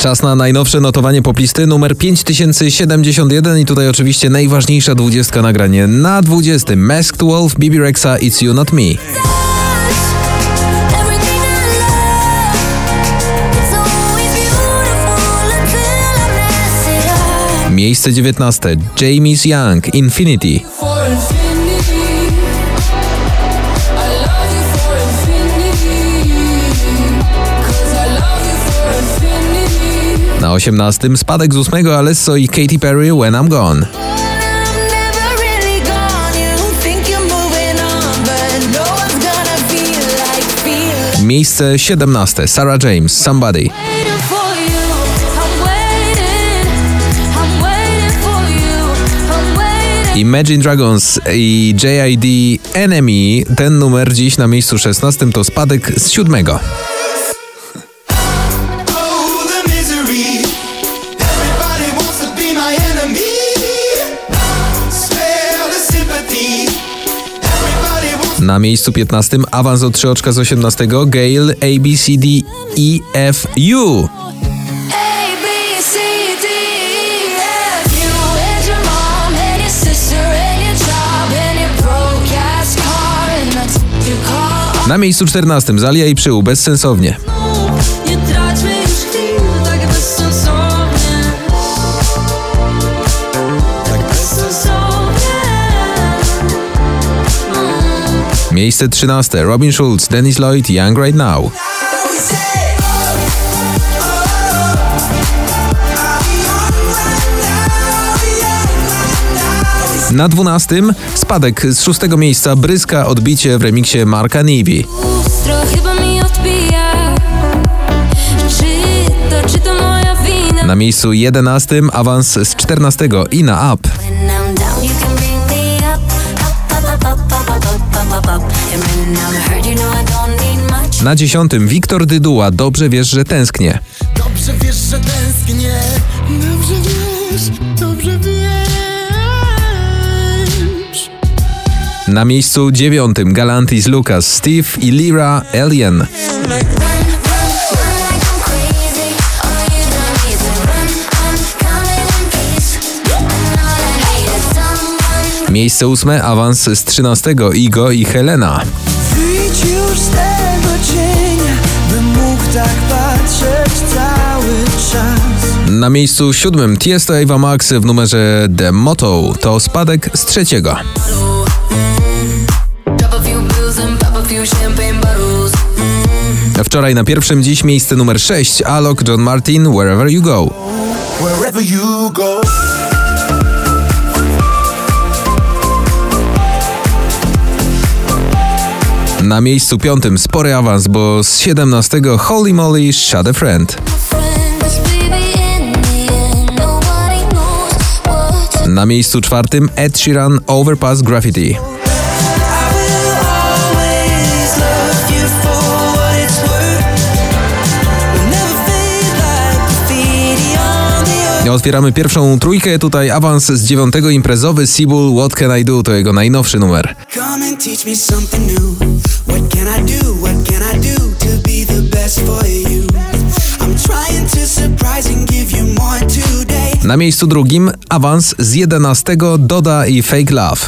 Czas na najnowsze notowanie poplisty numer 5071 i tutaj oczywiście najważniejsza dwudziestka nagranie. Na 20 Masked Wolf, Bibi Rexa, It's You Not Me. Miejsce 19 James Young, infinity Na 18 spadek z 8 Alesso i Katy Perry When I'm Gone. Miejsce 17 Sarah James Somebody. Imagine Dragons i JID Enemy. Ten numer dziś na miejscu 16 to spadek z 7. Na miejscu 15 awans o 3 oczka z 18 Gale ABCD EFU. Na miejscu 14 Zalia i Przyłu bezsensownie. Miejsce 13. Robin Schulz, Dennis Lloyd, Young Right Now. Na 12 spadek z szóstego miejsca bryska odbicie w remiksie Marka Nivi. Na miejscu 11 awans z 14 i na up. Na 10 Wiktor Dyduła Dobrze wiesz, że tęsknię. Dobrze wiesz, że tęsknię. Dobrze wiesz, dobrze wiesz. Na miejscu 9 Galantis Lucas, Steve i Lira Alien. Miejsce 8 awans z 13 Igo i Helena. Wyjdź już z tego cienia, bym mógł tak patrzeć cały czas. Na miejscu 7 Tiesto Eva Max w numerze The Motto to spadek z trzeciego. Wczoraj na pierwszym, dziś miejsce numer 6 Alok John Martin Wherever You Go. Wherever you go. Na miejscu piątym spory awans, bo z 17 Holy Moly Shut a Friend. Na miejscu czwartym Ed Sheeran Overpass Graffiti. Otwieramy pierwszą trójkę, tutaj awans z dziewiątego imprezowy Seabull What Can I Do, to jego najnowszy numer. Na miejscu drugim awans z 11 Doda i Fake Love.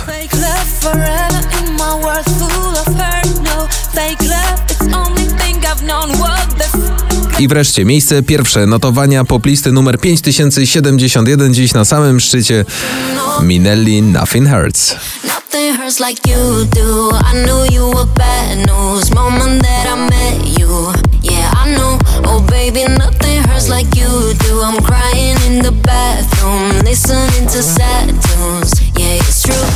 No I wreszcie miejsce pierwsze notowania poplisty numer 5071 dziś na samym szczycie Minelli Nothing Hurts. Nothing hurts like you do. in the bathroom, listening to sad tunes. Yeah, it's true.